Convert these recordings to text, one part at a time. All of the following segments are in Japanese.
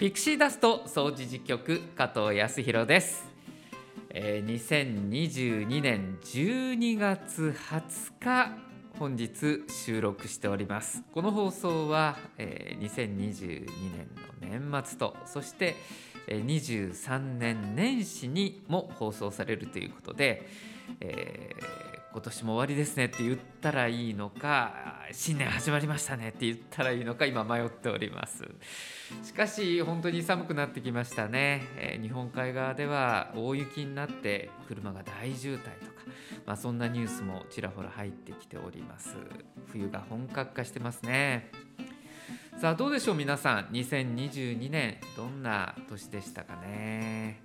ピクシーダスト総持事局加藤康弘です、えー、2022年12月20日本日収録しております。この放送は、えー、2022年の年末とそして、えー、23年年始にも放送されるということで、えー今年も終わりですねって言ったらいいのか新年始まりましたねって言ったらいいのか今迷っております。しかし本当に寒くなってきましたね、えー、日本海側では大雪になって車が大渋滞とか、まあ、そんなニュースもちらほら入ってきております。冬が本格化してますね。さあどうでしょう皆さん。2022年どんな年でしたかね。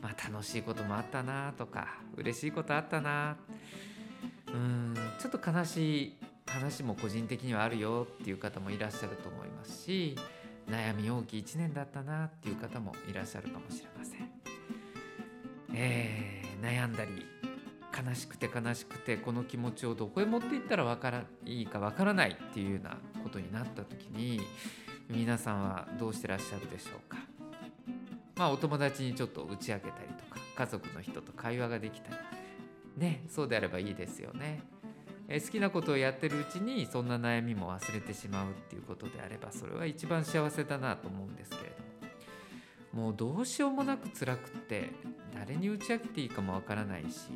まあ楽しいこともあったなとか嬉しいことあったな。うん。ちょっと悲しい話も個人的にはあるよっていう方もいらっしゃると思いますし悩み大きい1年だったなっていう方もいらっしゃるかもしれません。えー、悩んだり悲しくて悲しくてこの気持ちをどこへ持っていったらからいいかわからないっていうようなことになった時に皆さんはどうしてらっしゃるでしょうか？まあお友達にちょっと打ち明けたりとか家族の人と会話ができたり。ねそうであればいいですよね。え好きなことをやってるうちにそんな悩みも忘れてしまうっていうことであればそれは一番幸せだなと思うんですけれどももうどうしようもなく辛くって誰に打ち明けていいかもわからないし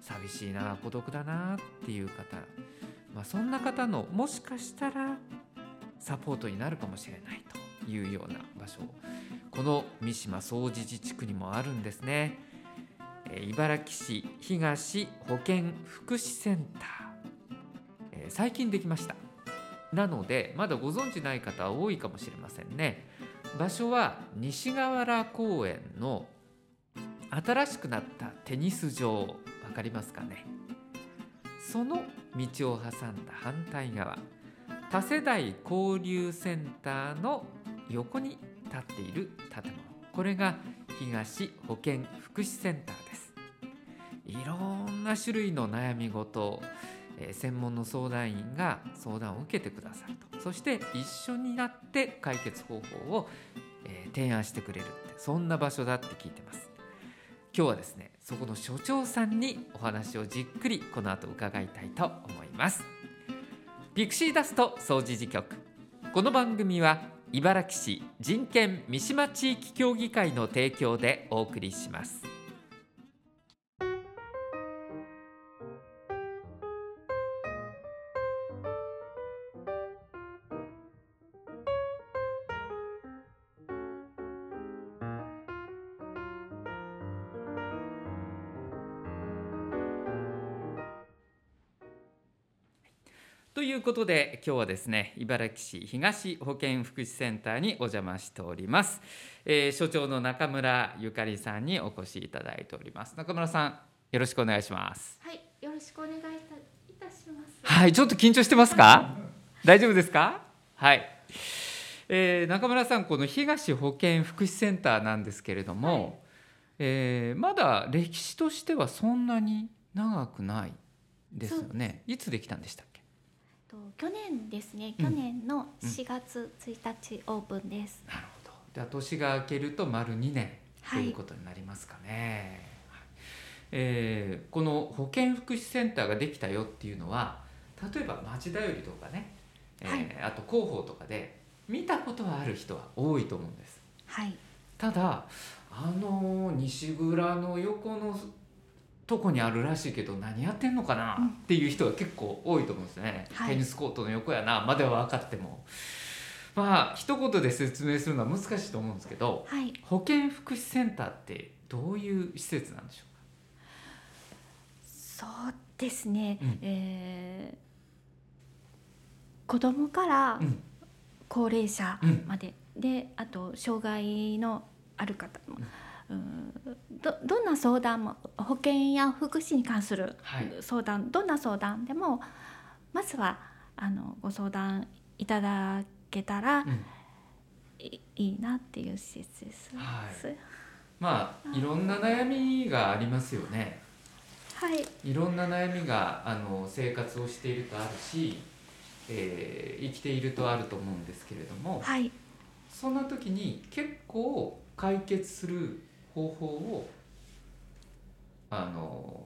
寂しいな孤独だなっていう方、まあ、そんな方のもしかしたらサポートになるかもしれないというような場所この三島総持自治区にもあるんですね。茨城市東保健福祉センター、えー、最近できました。なのでまだご存知ない方は多いかもしれませんね。場所は西河原公園の新しくなったテニス場。わかりますかね？その道を挟んだ反対側。多世代交流センターの横に立っている建物。これが東保健福祉センターです。いろんな種類の悩み事え、専門の相談員が相談を受けてくださると。そして一緒になって解決方法を、え、提案してくれるってそんな場所だって聞いてます。今日はですねそこの所長さんにお話をじっくりこの後伺いたいと思います。ピクシーダスト総持事局。この番組は茨城市人権三島地域協議会の提供でお送りします。ことで今日はですね茨城市東保健福祉センターにお邪魔しております、えー、所長の中村ゆかりさんにお越しいただいております。中村さんよろしくお願いします。はいよろしくお願いいたします。はいちょっと緊張してますか？大丈夫ですか？はい、えー、中村さんこの東保健福祉センターなんですけれども、はい、えー、まだ歴史としてはそんなに長くないですよね。いつできたんでしたっけ？去年ですね、去年の4月1日オープンです。なるほど。じゃあ年が明けると丸2年ということになりますかね。はい、えー、この保健福祉センターができたよっていうのは、例えば町田よりとかね、えーはい、あと広報とかで見たことはある人は多いと思うんです。はい。ただあの西蔵の横のとこにあるらしいけど何やってんのかなっていう人が結構多いと思うんですね、はい、テニスコートの横やなまでは分かっても。まあ一言で説明するのは難しいと思うんですけど、はい、保健福祉センターってどういう施設なんでしょうか？そうですね、うん、えー、子供から高齢者まで、うん、であと障害のある方も、うんどどんな相談も保険や福祉に関する相談、はい、どんな相談でもまずはあのご相談いただけたら、うん、いいなっていう施設です。はい、まあいろんな悩みがありますよね。はい。いろんな悩みがあの生活をしているとあるし、えー、生きているとあると思うんですけれども、はい、そんな時に結構解決する方法をあの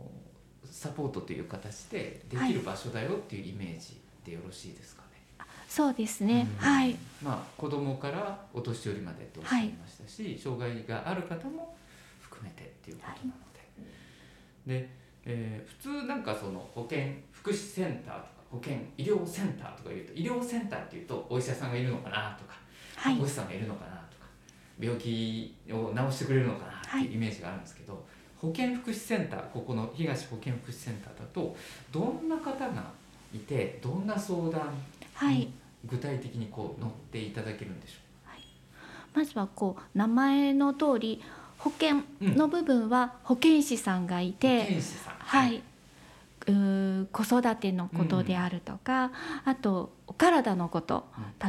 サポートという形でできる場所だよっていうイメージでよろしいですかね。そうですね、うん。はい。まあ子供からお年寄りまでとおっしゃいましたし、障害がある方も含めてっていうことなので、で、えー普通なんかその保健福祉センターとか保健医療センターとかいうと医療センターっていうとお医者さんがいるのかなとかはい。看護師さんがいるのかな病気を治してくれるのかなっていうイメージがあるんですけど、保健福祉センターここの東保健福祉センターだとどんな方がいてどんな相談はい、具体的にこう乗っていただけるんでしょまずはこう名前の通り保険の部分は保健師さんがいて、健師さん。はい、子育てのことであるとか、あとお体のこと。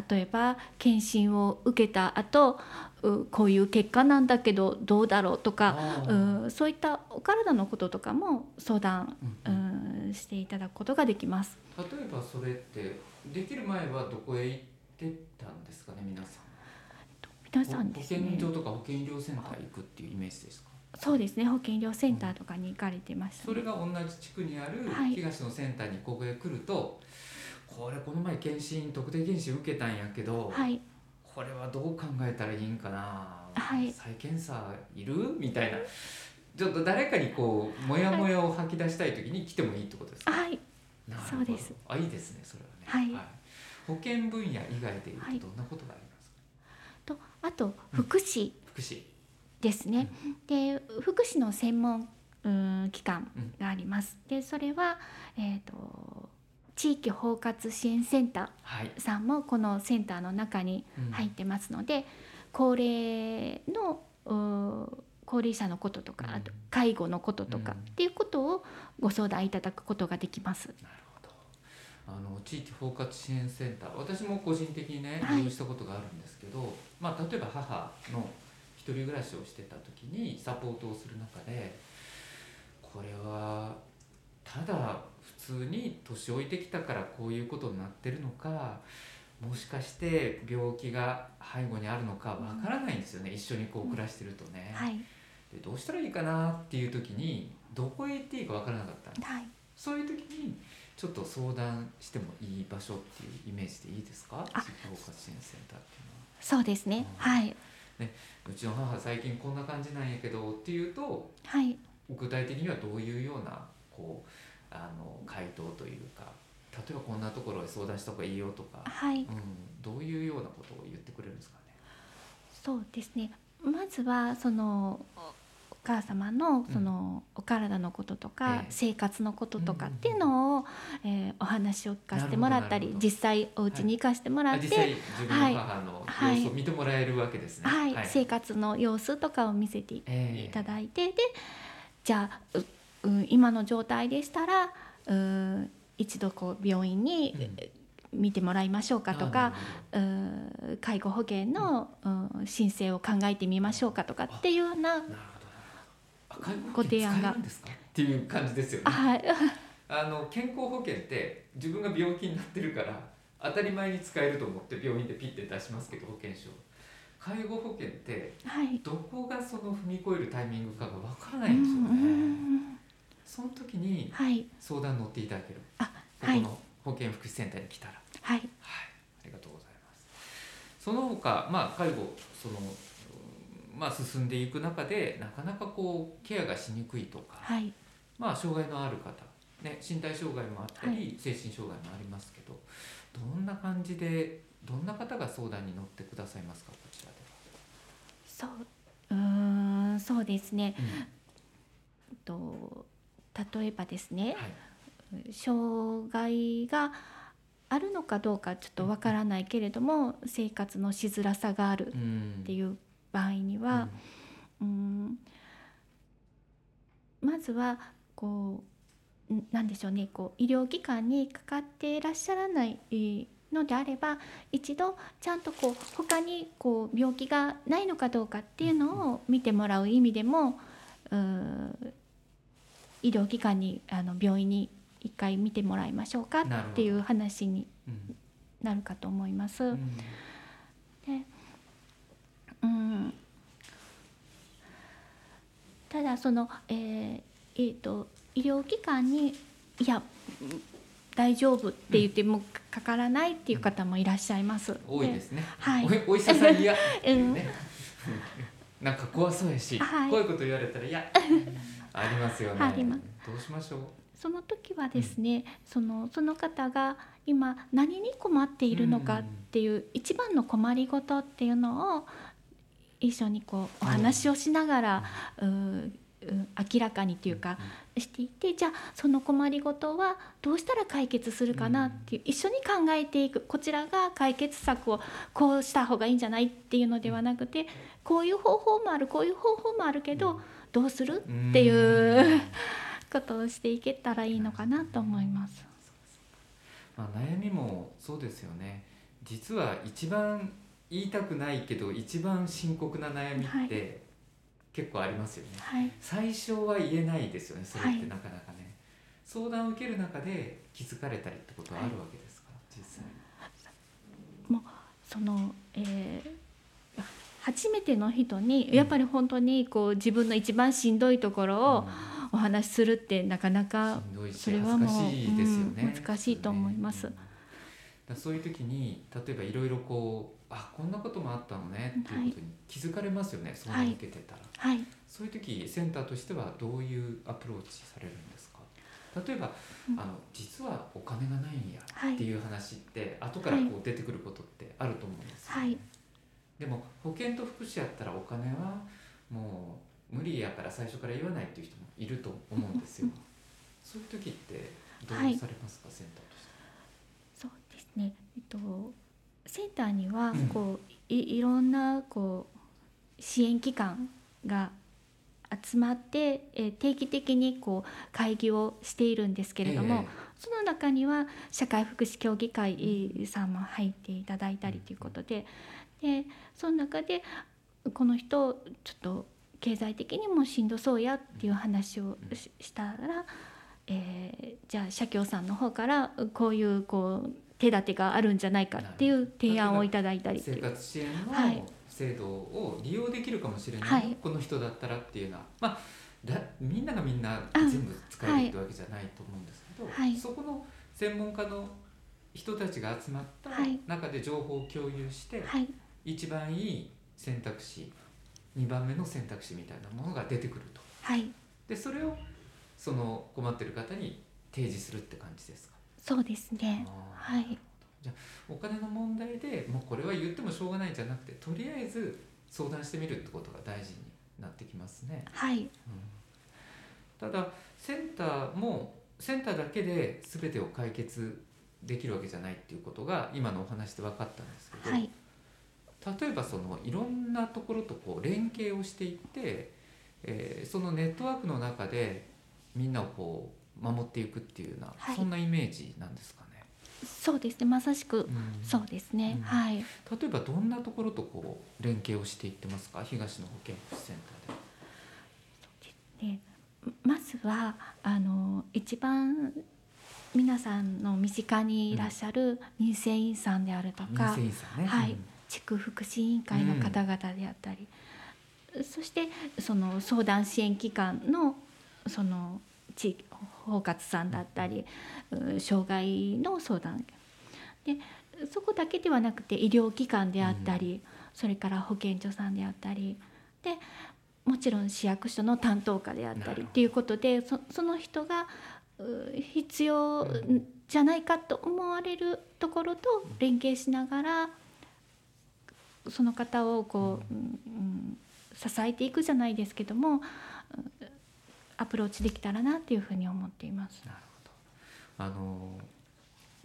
例えば検診を受けた後うこういう結果なんだけどどうだろうとかうそういったお体のこととかも相談ううんーしていただくことができます。例えばそれってできる前はどこへ行ってたんですかね皆さん。皆さん保ですね。健所とか保健医療センター行くっていうイメージですか？そうですね。保健医療センターとかに行かれてましたね、それが同じ地区にあるはい。東のセンターにここへ来ると、これこの前検診特定検診受けたんやけど、はい。これはどう考えたらいいんかな、はい。再検査いる？みたいな。ちょっと誰かにこうモヤモヤを吐き出したい時に来てもいいってことですか、はい。なるほど。そうです。あいいですねそれはね、はい。保険分野以外でいうはいとどんなことがありますか、とあと福祉。福祉ですね、で福祉の専門機関があります。でそれは、えー、と地域包括支援センタはい、ーさんもこのセンターの中にうん。入ってますので、高齢の高齢者のこととか、うん。あと介護のこととか、うん。っていうことをご相談いただくことができます。なるほど。あの地域包括支援センター私も個人的にねはい。利用したことがあるんですけど、まあ、例えば母の一人暮らしをしてた時にサポートをする中でこれはただ普通に年老いてきたからこういうことになってるのかもしかして病気が背後にあるのかわからないんですよね、一緒にこう暮らしてるとね。はい、でどうしたらいいかなっていう時にどこへ行っていいかわからなかったんですはい、そういう時にちょっと相談してもいい場所っていうイメージでいいですか？あ。地域包括支援センターっていうのは。そうですね。はい、うちの母最近こんな感じなんやけどっていうとはい、具体的にはどういうようなこうあの回答というか例えばこんなところへ相談した方がいいよとか、はい。うん、どういうようなことを言ってくれるんですかね？そうですね。まずはその母様のそのお体のこととか、ええ。生活のこととかっていうのを、えーお話を聞かせてもらったり実際お家に行かせてもらって、あ実際自分の母のはい。様子を見てもらえるわけですね。はい。生活の様子とかを見せていただいて、でじゃあ今の状態でしたらうん一度こう病院にうん。見てもらいましょうかとあかうん介護保険の、うん申請を考えてみましょうかとかっていうようなご険提案がっていう感じですよね。あはい。あの健康保険って自分が病気になってるから当たり前に使えると思って病院でピッて出しますけど保険証。介護保険ってはい。どこがその踏み越えるタイミングかがわからうないんですよね、んその時にはい。相談乗っていただけるはい。この保健福祉センターに来たら。はい。はい。ありがとうございます。その他まあ介護そのうんまあ進んでいく中でなかなかこうケアがしにくいとか、はい。まあ、障害のある方、ね、身体障害もあったり、はい。精神障害もありますけどどんな感じでどんな方が相談に乗ってくださいますかこちらでそううーんそうですね。は。と例えばですねはい。障害があるのかどうかちょっとわからないけれども生活のしづらさがあるうんっていう場合には、うんまずはこうんなんでしょうねこう医療機関にかかっていらっしゃらないえーのであれば一度ちゃんとこう他にこう病気がないのかどうかっていうのを見てもらう意味でも医療機関にあの病院に一回見てもらいましょうかっていう話にうん。なるかと思います。うん。でうんただその、えーえーと、医療機関にいや大丈夫って言ってもかからないっていう方もいらっしゃいます。多いですね。はい。お医者さん嫌っていうね。うん、なんか怖そうやし、はい、こういうこと言われたらいや。ありますよね。す。どうしましょう？その時はですね、うん、そのその方が今何に困っているのかっていう一番の困りごとっていうのを一緒にこうお話をしながら、うう明らかにというかしていてじゃあその困りごとはどうしたら解決するかなっていう、一緒に考えていくこちらが解決策をこうした方がいいんじゃないっていうのではなくてこういう方法もあるこういう方法もあるけどどうするっていうことをしていけたらいいのかなと思います。まあ悩みもそうですよね。実は一番言いたくないけど一番深刻な悩みって結構ありますよね。はい、最初は言えないですよね。それっはい。てなかなかね。相談を受ける中で気づかれたりってことはあるわけですか、実際。その、えー初めての人にやっぱり本当にこう自分の一番しんどいところをお話しするってなかなかそれはもうね、うん難しいと思います。そういう時に例えばいろいろこうあこんなこともあったのねっていうことに気づかれますよね、相談を受けてたら、はい。そういう時センターとしてはどういうアプローチされるんですか？例えば、うん。あの実はお金がないんやはいっていう話って後からこう出てくることってあると思うんですよね、はい。でも保険と福祉やったらお金はもう無理やから最初から言わないっていう人もいると思うんですよ。そういう時ってどうされますか、センターとして？そうですね、えっと、センターにはうん。こういいろんなこう支援機関が集まって、えー定期的にこう会議をしているんですけれども、その中には社会福祉協議会さんも入っていただいたりということででその中でこの人ちょっと経済的にもしんどそうやっていう話をししたら、えーじゃあ社協さんの方からこういうこう手立てがあるんじゃないかっていう提案をいただいたりと生活支援はい。の制度を利用できるかもしれない、はい。この人だったらっていうのは、まあ、だみんながみんなあ全部使えるってわけじゃないと思うんですけど、はい。そこの専門家の人たちが集まったはい。中で情報を共有して、はい。一番いい選択肢2番目の選択肢みたいなものが出てくると。はい。でそれをその困ってる方に提示するって感じですか？そうですね。はい。じゃあお金の問題でもうこれは言ってもしょうがないんじゃなくてとりあえず相談してみるってことが大事になってきますね、はい。うん。ただセンターもセンターだけで全てを解決できるわけじゃないっていうことが今のお話で分かったんですけど、はい。例えばそのいろんなところとこう連携をしていって、えーそのネットワークの中でみんなをこう守っていくっていうような、はい。そんなイメージなんですかね。そうですね。まさしくうん。そうですね、うん。はい。例えばどんなところとこう連携をしていってますか？東の保健福祉センターで。でまずはあの一番皆さんの身近にいらっしゃる民生委員さんであるとか、民生委員さんね。はい。うん。地区福祉委員会の方々であったり、そしてその相談支援機関のその地域包括さんだったりう障害の相談。でそこだけではなくて医療機関であったり、それから保健所さんであったりでもちろん市役所の担当課であったりっていうことでそその人がう必要うんじゃないかと思われるところと連携しながらその方をこう、うん。うん支えていくじゃないですけどもうんアプローチできたらなっていうふうに思っています。なるほど。あの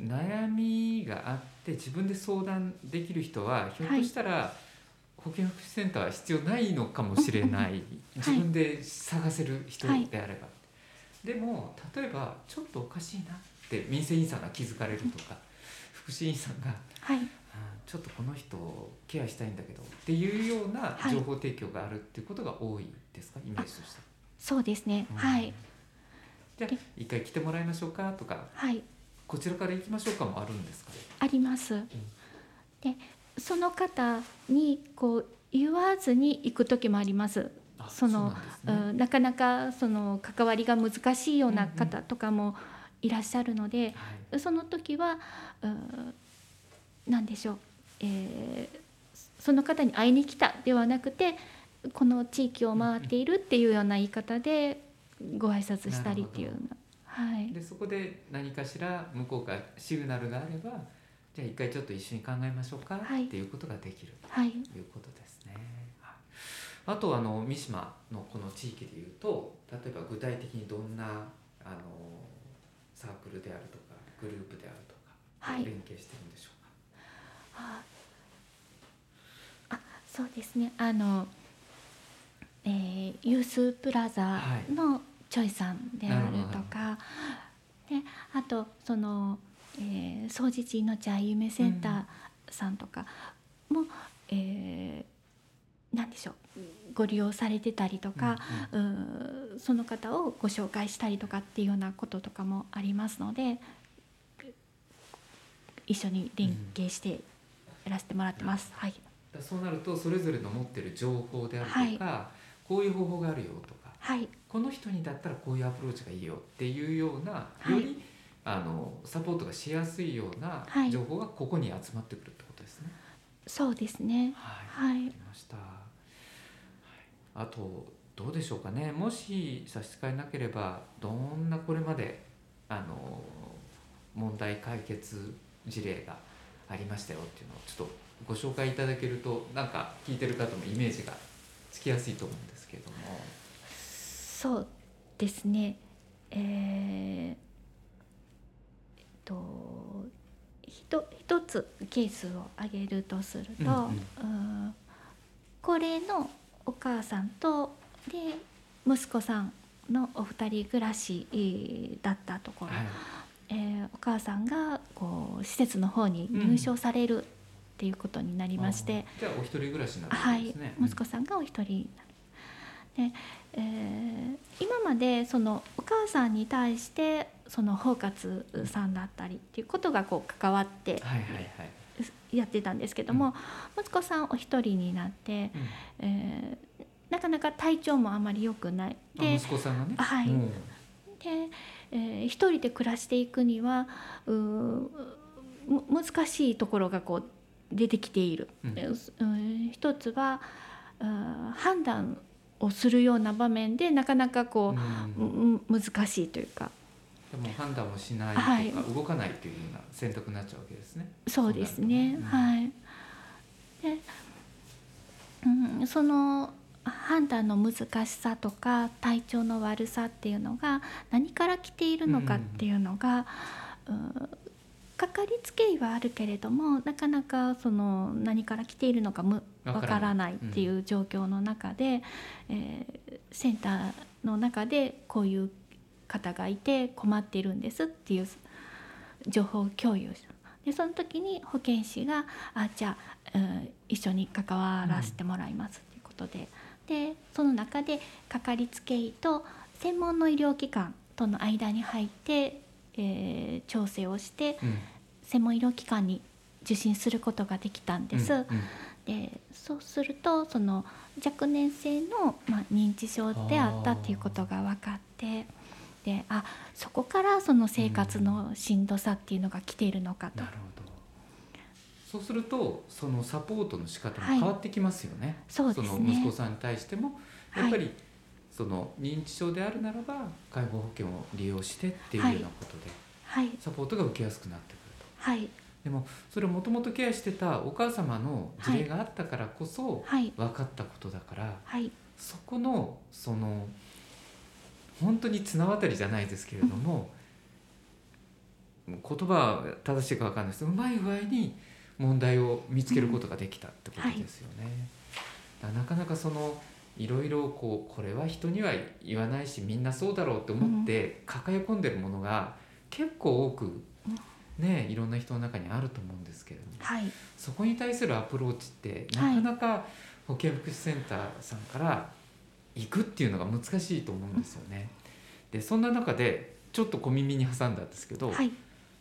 悩みがあって自分で相談できる人はひょっとしたら、保健福祉センターは必要ないのかもしれない、自分で探せる人であれば、でも例えばちょっとおかしいなって民生委員さんが気づかれるとか 福祉委員さんがはい、あちょっとこの人をケアしたいんだけどっていうようなはい。情報提供があるっていうことが多いですか、イメージとして。は。そうですね。うん。はい、じゃあ一回来てもらいましょうかとか。はい、こちらから行きましょうかもあるんですか？ね。あります。で、その方にこう言わずに行く時もあります。そのな、ね、なかなかその関わりが難しいような方とかもいらっしゃるので、うんうん、その時は何でしょう、えー、その方に会いに来たではなくてこの地域を回っているっていうような言い方でご挨拶したりっていう。はい、でそこで何かしら向こうからシグナルがあればじゃあ一回ちょっと一緒に考えましょうか、はい、っていうことができる。とい。うことですね。はい、あとあの三島のこの地域でいうと例えば具体的にどんなあのサークルであるとかグループであるとか、連携してるんでしょうか？はあそうですね。あの、えー、ユースプラザのチョイさんであるとか、であとその、えー、総持寺命あゆめセンターさんとかも、うん、えー、何でしょう。ご利用されてたりとか、うん、うん、その方をご紹介したりとかっていうようなこととかもありますので一緒に連携してやらせてもらってます。はい、そうなるとそれぞれの持ってる情報であるとか、はい、こういう方法があるよとか、はい、この人にだったらこういうアプローチがいいよっていうような、よりあのサポートがしやすいような情報がここに集まってくるってことですね。そうですね。はい。はい、りました。あとどうでしょうかね。もし差し支えなければどんなこれまであの問題解決事例がありましたよっていうのをちょっとご紹介いただけるとなんか聞いてる方もイメージがつきやすいと思うんですけれども。そうですね。えー、えっと一つケースを挙げるとすると、うん、うん、高齢のお母さんとで息子さんのお二人暮らしだったところ、はい。えー、お母さんがこう施設の方に入所されるっていうことになりまして、うん、じゃあお一人暮らしなんですね、はい、息子さんがお一人になる。でえー、今までそのお母さんに対してその包括さんだったりっていうことがこう関わってやってたんですけども、息子さんお一人になって、うん、えー、なかなか体調もあまり良くない。で息子さんがね、はい、でえー、一人で暮らしていくにはう難しいところがこう出てきている。うん、一つは判断をするような場面でなかなかこう、うん、難しいというか。でも判断をしないとか、はい、動かないというような選択になっちゃうわけですね。そうですね。うん、はい。で、うん、その判断の難しさとか体調の悪さっていうのが何から来ているのかっていうのが、うん、かかりつけ医はあるけれどもなかなかその何から来ているのかわからないっていう状況の中で、うん、えー、センターの中でこういう方がいて困っているんですっていう情報共有したでその時に保健師が「あじゃあ、うん、一緒に関わらせてもらいます」ということで。でその中でかかりつけ医と専門の医療機関との間に入って、えー、調整をして、うん、専門医療機関に受診することができたんです。うんうん、でそうするとその若年性の、まあ、認知症であったっていうことが分かってであそこからその生活のしんどさっていうのが来ているのかと。そうするとそのサポートの仕方も変わってきますよね。はい、そその息子さんに対してもやっぱり、その認知症であるならば介護保険を利用してっていうようなことで、はい、サポートが受けやすくなってくると。はい、でもそれをもともとケアしてたお母様の事例があったからこそ分かったことだから、はい、そこのその本当に綱渡りじゃないですけれども、うん、言葉は正しいか分かんないですうまい具合に問題を見つけることができたってことですよね。はい、なかなかそのいろいろこうこれは人には言わないしみんなそうだろうって思って抱え込んでるものが結構多くねいろんな人の中にあると思うんですけれども、はい、そこに対するアプローチってなかなか保健福祉センターさんから行くっていうのが難しいと思うんですよね。でそんな中でちょっと小耳に挟んだんですけど、はい、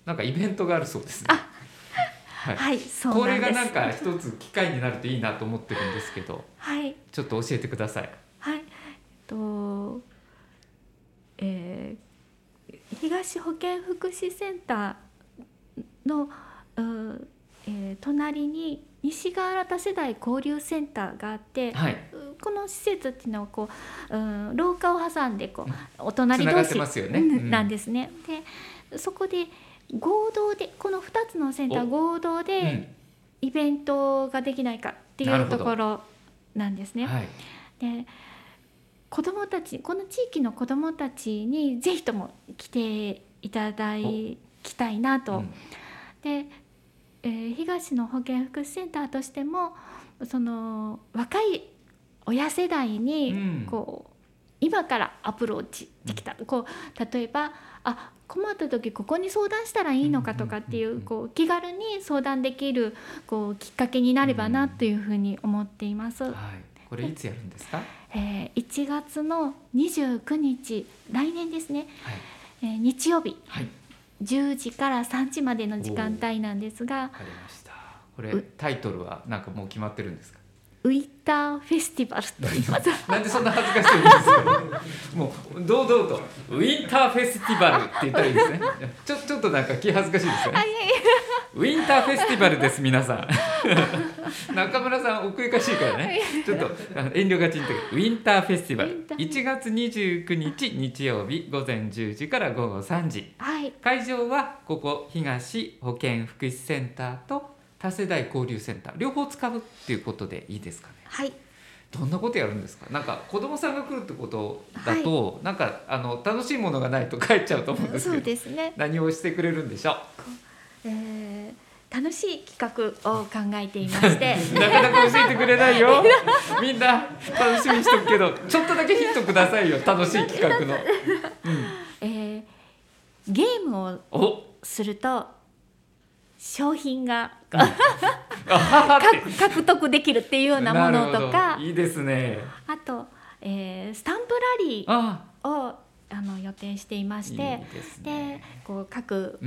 なんかイベントがあるそうですね。はい、はい、そうこれがなんか一つ機会になるといいなと思ってるんですけど、はい、ちょっと教えてください。はい、と、えー、東保健福祉センターの、うえー、隣に西河原多世代交流センターがあって、はい、この施設っていうのはこう、うん、廊下を挟んでこう、お隣同士、ね、なんですね。でそこで合同でこの2つのセンター合同でイベントができないかっていうところなんですね。はい、で子どもたちこの地域の子どもたちにぜひとも来ていただきたいなと。うん、で、えー、東の保健福祉センターとしてもその若い親世代にこう、うん、今からアプローチできた、うん、こう例えばあ困った時ここに相談したらいいのかとかっていうこう気軽に相談できるこうきっかけになればなというふうに思っています。はい、これいつやるんですか？えー、1月の29日来年ですね。はい、えー、日曜日、はい、10時から3時までの時間帯なんですが。わかりました。これタイトルはなんかもう決まってるんですか？ウィンターフェスティバルと言います。なんでそんな恥ずかしいんですか？もう堂々と。ウィンターフェスティバルって言ったらいいですね。ちょちょっとなんか気恥ずかしいですよねウィンターフェスティバルです皆さん。中村さん奥ゆかしいからね。ちょっと遠慮がちにとウィンターフェスティバル。1月29日日曜日午前10時から午後3時、はい、会場はここ東保健福祉センターと多世代交流センター両方使うっていうことでいいですかね？はいどんなことやるんですか？なんか子供さんが来るってことだと、はい、なんかあの楽しいものがないと帰っちゃうと思うんですけど。そうですね。何をしてくれるんでしょう？えー、楽しい企画を考えていまして なかなか教えてくれないよ みんな楽しみにしとくけどちょっとだけヒントくださいよ楽しい企画の、うん、えー、ゲームをすると商品が、うん、獲得できるっていうようなものとかいいですね。あと、えー、スタンプラリーをあの予定していましてで、ね、こう各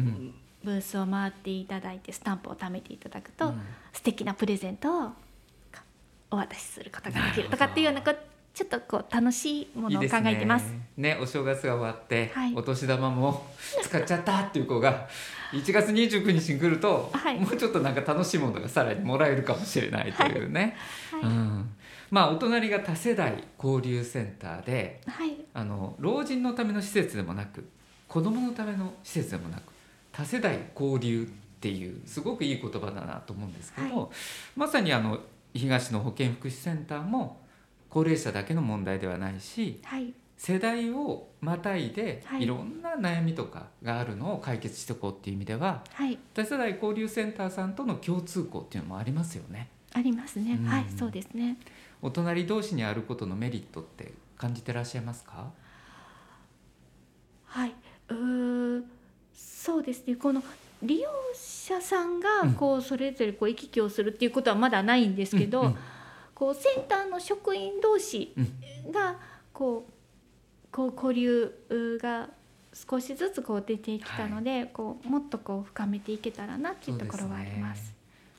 ブースを回っていただいてスタンプを貯めていただくと、うん、素敵なプレゼントをお渡しすることができるとかっていうようなちょっとこう楽しいものを考えてます。いいね、ね、お正月が終わって、はい、お年玉も 使っちゃったっていう子が1月29日に来ると、はい、もうちょっとなんか楽しいものがさらにもらえるかもしれないというね。はい、うん、まあお隣が多世代交流センターで、あの老人のための施設でもなく子どものための施設でもなく多世代交流っていうすごくいい言葉だなと思うんですけど、まさにあの東の保健福祉センターも高齢者だけの問題ではないし、はい、世代をまたいで、い、ろんな悩みとかがあるのを解決していこうっていう意味では、はい、多世代交流センターさんとの共通項っていうのもありますよね。ありますね。うん、はいそうですね。お隣同士にあることのメリットって感じてらっしゃいますか？はい、うそうですね。この利用者さんがこうそれぞれこう行き来をするっていうことはまだないんですけど、うんうんこうセンターの職員同士がこうこう交流が少しずつこう出てきたので、はい、こうもっとこう深めていけたらなっていうところはあります。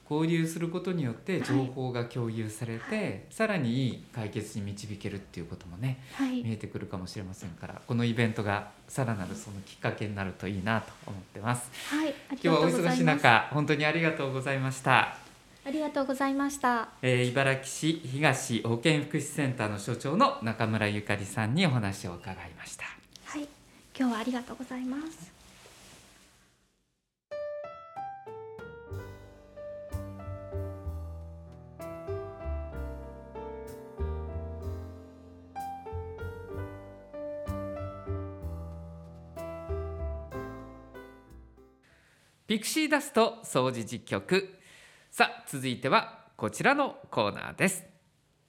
交流することによって情報が共有されて、はい、さらにいい解決に導けるっていうこともね、はい、見えてくるかもしれませんからこのイベントがさらなるそのきっかけになるといいなと思ってます。はい、今日はお忙しい中本当にありがとうございました。ありがとうございました、えー、茨城市東保健福祉センターの所長の中村ゆかりさんにお話を伺いました。はい今日はありがとうございます。ピクシーダスト掃除実局さあ続いてはこちらのコーナーです。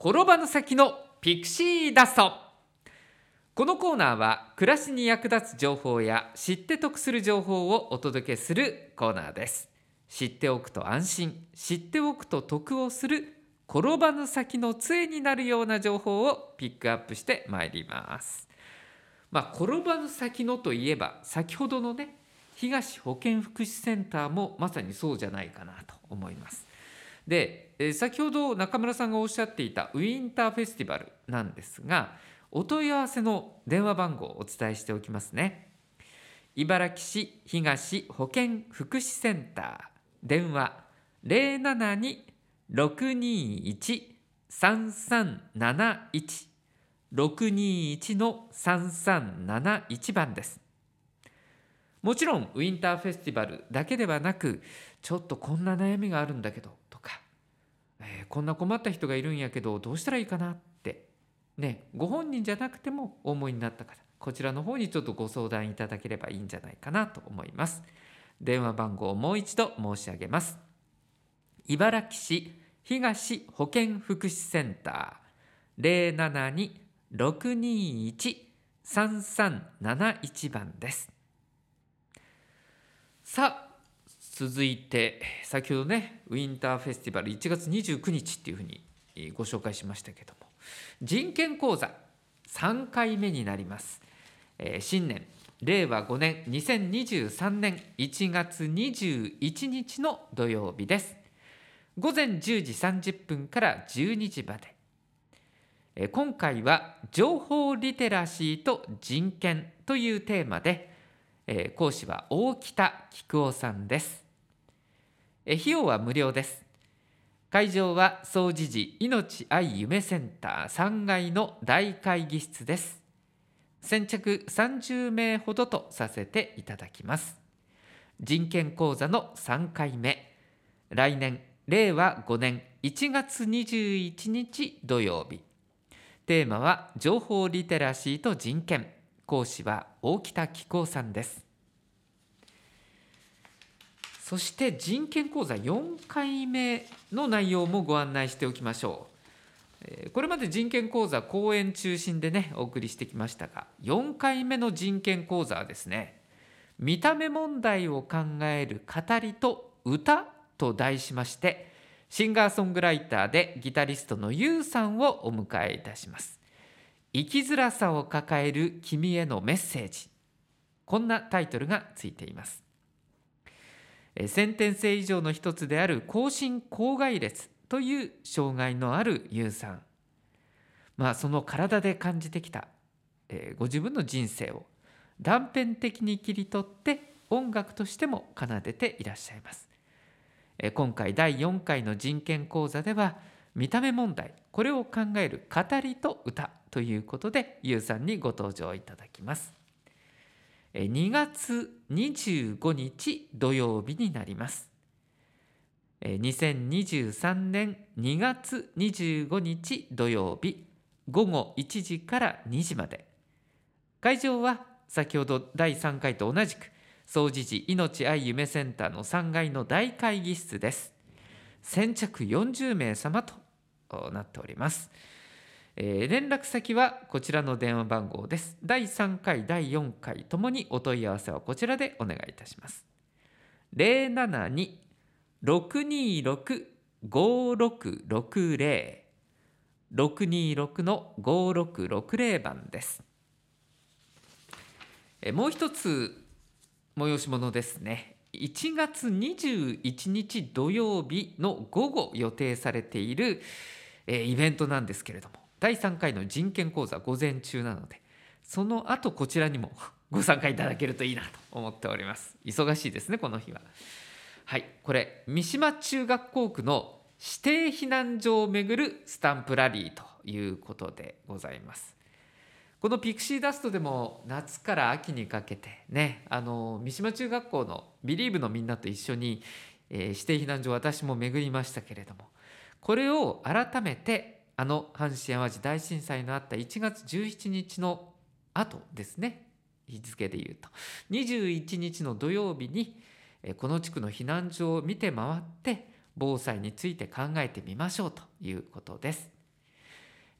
転ばぬ先のピクシーダスト。このコーナーは暮らしに役立つ情報や知って得する情報をお届けするコーナーです。知っておくと安心知っておくと得をする転ばぬ先の杖になるような情報をピックアップしてまいります。まあ転ばぬ先のといえば先ほどのね東保健福祉センターもまさにそうじゃないかなと思います。で先ほど中村さんがおっしゃっていたウィンターフェスティバルなんですがお問い合わせの電話番号をお伝えしておきますね。茨城市東保健福祉センター電話072-621-3371 621の3371番です。もちろんウィンターフェスティバルだけではなくちょっとこんな悩みがあるんだけどとか、えー、こんな困った人がいるんやけどどうしたらいいかなってねご本人じゃなくてもお思いになった方こちらの方にちょっとご相談いただければいいんじゃないかなと思います。電話番号をもう一度申し上げます。茨城市東保健福祉センター072-621-3371番です。さあ続いて先ほどねウィンターフェスティバル1月29日っていうふうにご紹介しましたけども人権講座3回目になります、えー、新年令和5年2023年1月21日の土曜日です。午前10時30分から12時まで。え今回は情報リテラシーと人権というテーマでえ講師は大北菊夫さんです。え費用は無料です。会場は総持寺命愛夢センター3階の大会議室です。先着30名ほどとさせていただきます。人権講座の3回目、来年令和5年1月21日土曜日。テーマは情報リテラシーと人権。講師は大北紀行さんです。そして人権講座4回目の内容もご案内しておきましょう。これまで人権講座講演中心でねお送りしてきましたが4回目の人権講座はですね見た目問題を考える語りと歌と題しましてシンガーソングライターでギタリストのゆうさんをお迎えいたします。生きづらさを抱える君へのメッセージ。こんなタイトルがついています。先天性以上の一つである高心高外列という障害のあるユウさん。まあその体で感じてきた、え、ご自分の人生を断片的に切り取って音楽としても奏でていらっしゃいます、え、今回第4回の人権講座では見た目問題これを考える語りと歌ということでゆうさんにご登場いただきます。2月25日土曜日になります。2023年2月25日土曜日午後1時から2時まで。会場は先ほど第3回と同じく総持寺命愛夢センターの3階の大会議室です。先着40名様となっております。えー、連絡先はこちらの電話番号です。第3回、第4回ともにお問い合わせはこちらでお願いいたします。072-626-5660 626の5660番です。えもう一つ催し物ですね。1月21日土曜日の午後予定されている、えー、イベントなんですけれども第3回の人権講座午前中なのでその後こちらにも ご参加いただけるといいなと思っております。忙しいですねこの日は。はいこれ三島中学校区の指定避難所をめぐるスタンプラリーということでございます。このピクシーダストでも夏から秋にかけてねあの三島中学校のビリーブのみんなと一緒に、えー、指定避難所私も巡りましたけれどもこれを改めてあの阪神・淡路大震災のあった1月17日の後ですね日付でいうと21日の土曜日にこの地区の避難所を見て回って防災について考えてみましょうということです。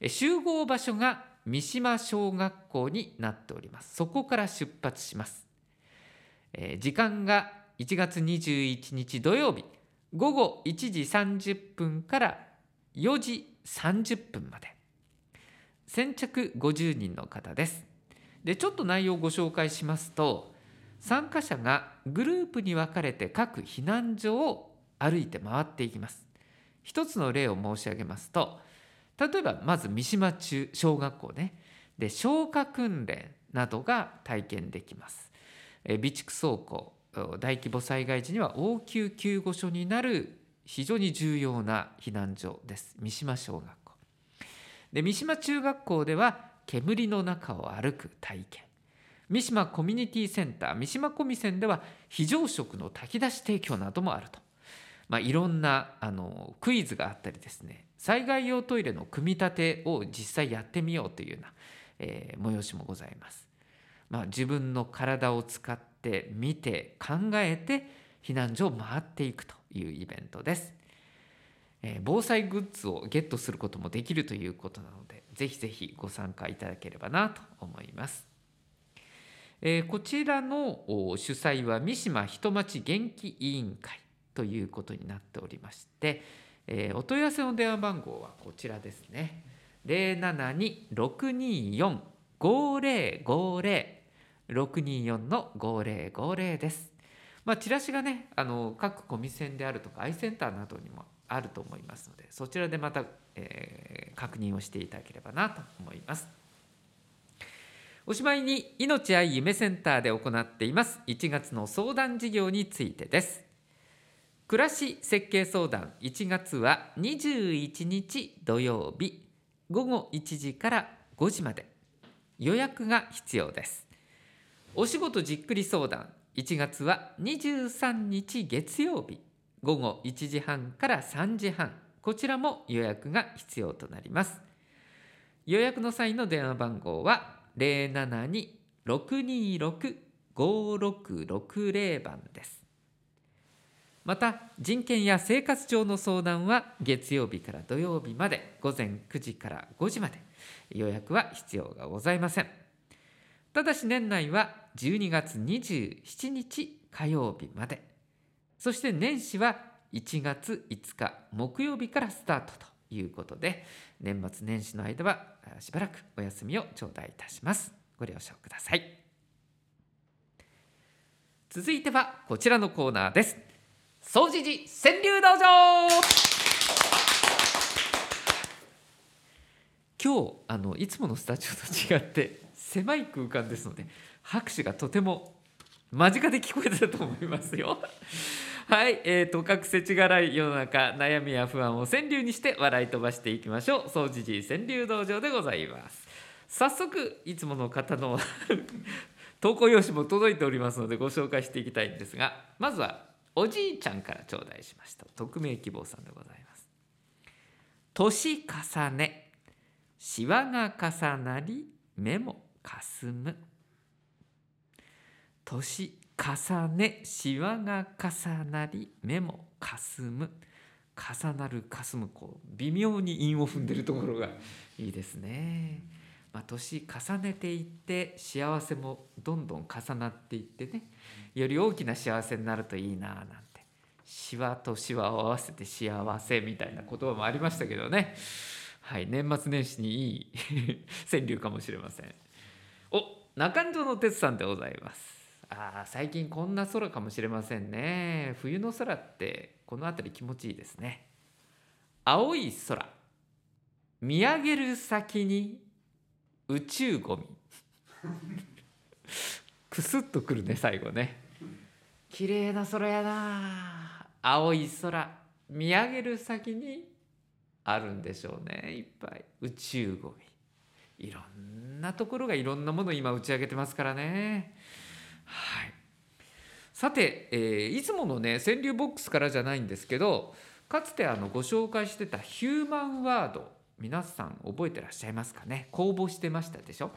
集合場所が三島小学校になっております。そこから出発します。え時間が1月21日土曜日午後1時30分から4時30分まで。先着50人の方です。でちょっと内容をご紹介しますと参加者がグループに分かれて各避難所を歩いて回っていきます。一つの例を申し上げますと例えばまず三島中小学校ね。で消火訓練などが体験できます。備蓄倉庫大規模災害時には応急救護所になる非常に重要な避難所です。三島小学校。で三島中学校では煙の中を歩く体験。三島コミュニティセンター三島コミセンでは非常食の炊き出し提供などもあると、まあ、いろんなあのクイズがあったりですね。災害用トイレの組み立てを実際やってみようというような、えー、催しもございます。まあ、自分の体を使って見て考えて避難所を回っていくというイベントです。えー、防災グッズをゲットすることもできるということなのでぜひぜひご参加いただければなと思います。えー、こちらの主催は三島人町元気委員会ということになっておりまして、えー、お問い合わせの電話番号はこちらですね。072-624-5050 624の5050です。まあ、チラシがねあの各コミセンであるとかアイセンターなどにもあると思いますのでそちらでまた、えー、確認をしていただければなと思います。おしまいに命愛夢センターで行っています1月の相談事業についてです。暮らし設計相談1月は21日土曜日午後1時から5時まで。予約が必要です。お仕事じっくり相談1月は23日月曜日午後1時半から3時半。こちらも予約が必要となります。予約の際の電話番号は072-626-5660番です。また人権や生活上の相談は月曜日から土曜日まで午前9時から5時まで予約は必要がございません。ただし年内は12月27日火曜日まで。そして年始は1月5日木曜日からスタートということで年末年始の間はしばらくお休みを頂戴いたします。ご了承ください。続いてはこちらのコーナーです。掃除時川柳道場。今日あのいつものスタジオと違って狭い空間ですので拍手がとても間近で聞こえたと思いますよ。はい、えー、とかくせちがらい世の中悩みや不安を川柳にして笑い飛ばしていきましょう。掃除時川柳道場でございます。早速いつもの方の 投稿用紙も届いておりますのでご紹介していきたいんですがまずはおじいちゃんから頂戴しました。匿名希望さんでございます。年重ねしわが重なり目もかすむ。年重ねしわが重なり目もかすむ。重なるかすむこう微妙に韻を踏んでるところがいいですね。まあ、年重ねていって幸せもどんどん重なっていってねより大きな幸せになるといいななんて。しわとしわを合わせて幸せみたいな言葉もありましたけどね。はい年末年始にいい 川柳かもしれません。お中条の哲さんでございます。あ最近こんな空かもしれませんね。冬の空ってこの辺り気持ちいいですね。青い空。見上げる先に宇宙ゴミ。くすっとくるね最後ね。綺麗な空やな。青い空。見上げる先にあるんでしょうねいっぱい。宇宙ゴミ。いろんなところがいろんなもの今打ち上げてますからね。はい、さて、えー、いつものね川柳ボックスからじゃないんですけどかつてあのご紹介してたヒューマンワード皆さん覚えてらっしゃいますかね？公募してましたでしょ？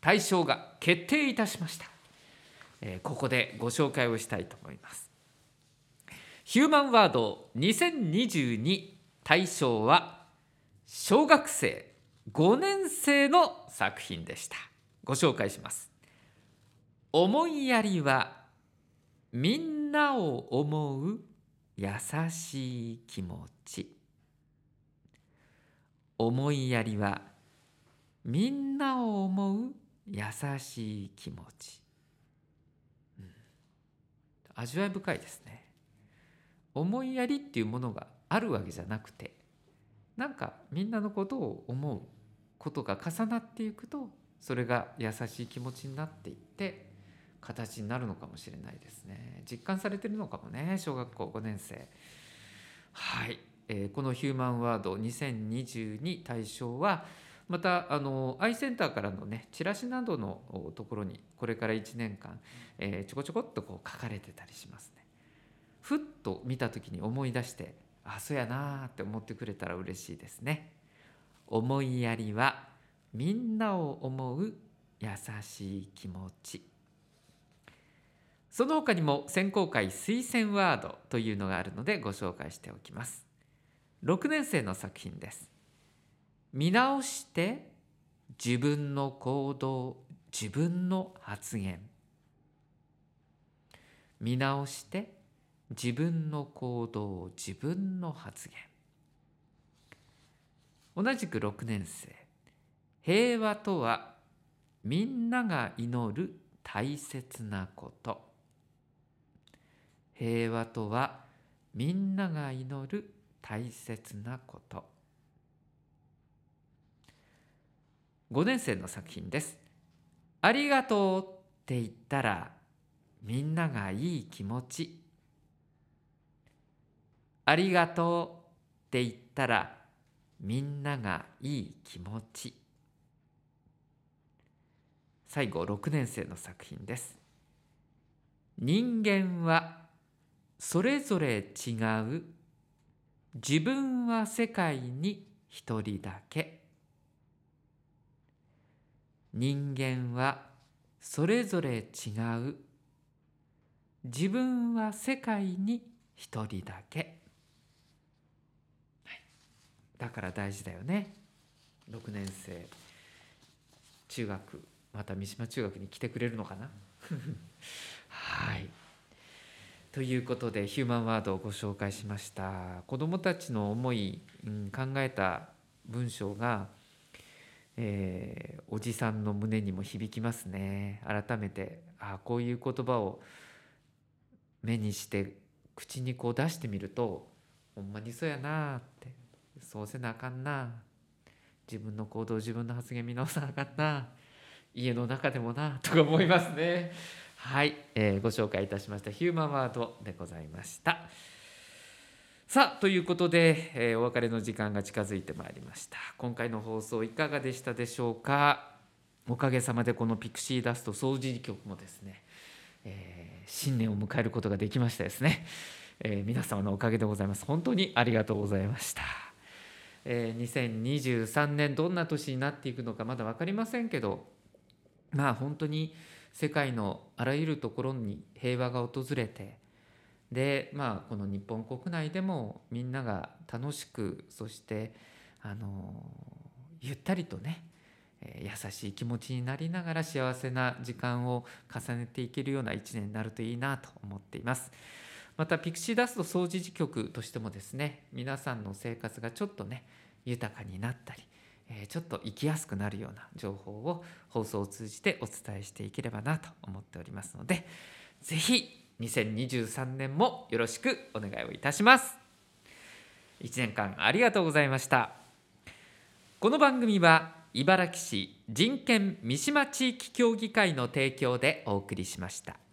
対象が決定いたしました、えー、ここでご紹介をしたいと思います。ヒューマンワード2022対象は小学生5年生の作品でした。ご紹介します。思いやりはみんなを思う優しい気持ち。思いやりはみんなを思う優しい気持ち、味わい深いですね。思いやりっていうものがあるわけじゃなくてなんかみんなのことを思うことが重なっていくとそれが優しい気持ちになっていって形になるのかもしれないですね。実感されてるのかもね小学校5年生。はい、えー、このヒューマンワード2022対象はまたあのアイセンターからのねチラシなどのところにこれから1年間、えー、ちょこちょこっとこう書かれてたりしますね。ふっと見た時に思い出してあそうやなって思ってくれたら嬉しいですね。思いやりはみんなを思う優しい気持ち。その他にも選考会推薦ワードというのがあるのでご紹介しておきます。6年生の作品です。見直して自分の行動自分の発言。見直して自分の行動自分の発言。同じく6年生。平和とはみんなが祈る大切なこと。平和とはみんなが祈る大切なこと。5年生の作品です。ありがとうって言ったらみんながいい気持ち。ありがとうって言ったらみんながいい気持ち。最後6年生の作品です。人間はそれぞれ違う。自分は世界に一人だけ。人間はそれぞれ違う。自分は世界に一人だけ、はい、だから大事だよね。6年生中学また三島中学に来てくれるのかな？はい。ということでヒューマンワードをご紹介しました。子どもたちの思い、うん、考えた文章が、えー、おじさんの胸にも響きますね改めてあこういう言葉を目にして口にこう出してみるとほんまにそうやなってそうせなあかんな自分の行動自分の発言見直さなあかんな家の中でもなとか思いますね。はい、えー、ご紹介いたしましたヒューマンワードでございました。さあということで、えー、お別れの時間が近づいてまいりました。今回の放送いかがでしたでしょうか？おかげさまでこのピクシーダスト掃除局もですね、えー、新年を迎えることができましたですね、えー、皆様のおかげでございます。本当にありがとうございました、えー、2023年どんな年になっていくのかまだ分かりませんけどまあ本当に世界のあらゆるところに平和が訪れてでまあこの日本国内でもみんなが楽しくそしてあのゆったりとね優しい気持ちになりながら幸せな時間を重ねていけるような一年になるといいなと思っています。またピクシーダスト掃除時局としてもですね皆さんの生活がちょっとね豊かになったりちょっと生きやすくなるような情報を放送を通じてお伝えしていければなと思っておりますので是非2023年もよろしくお願いをいたします1年間ありがとうございましたこの番組は茨城市人権三島地域協議会の提供でお送りしました。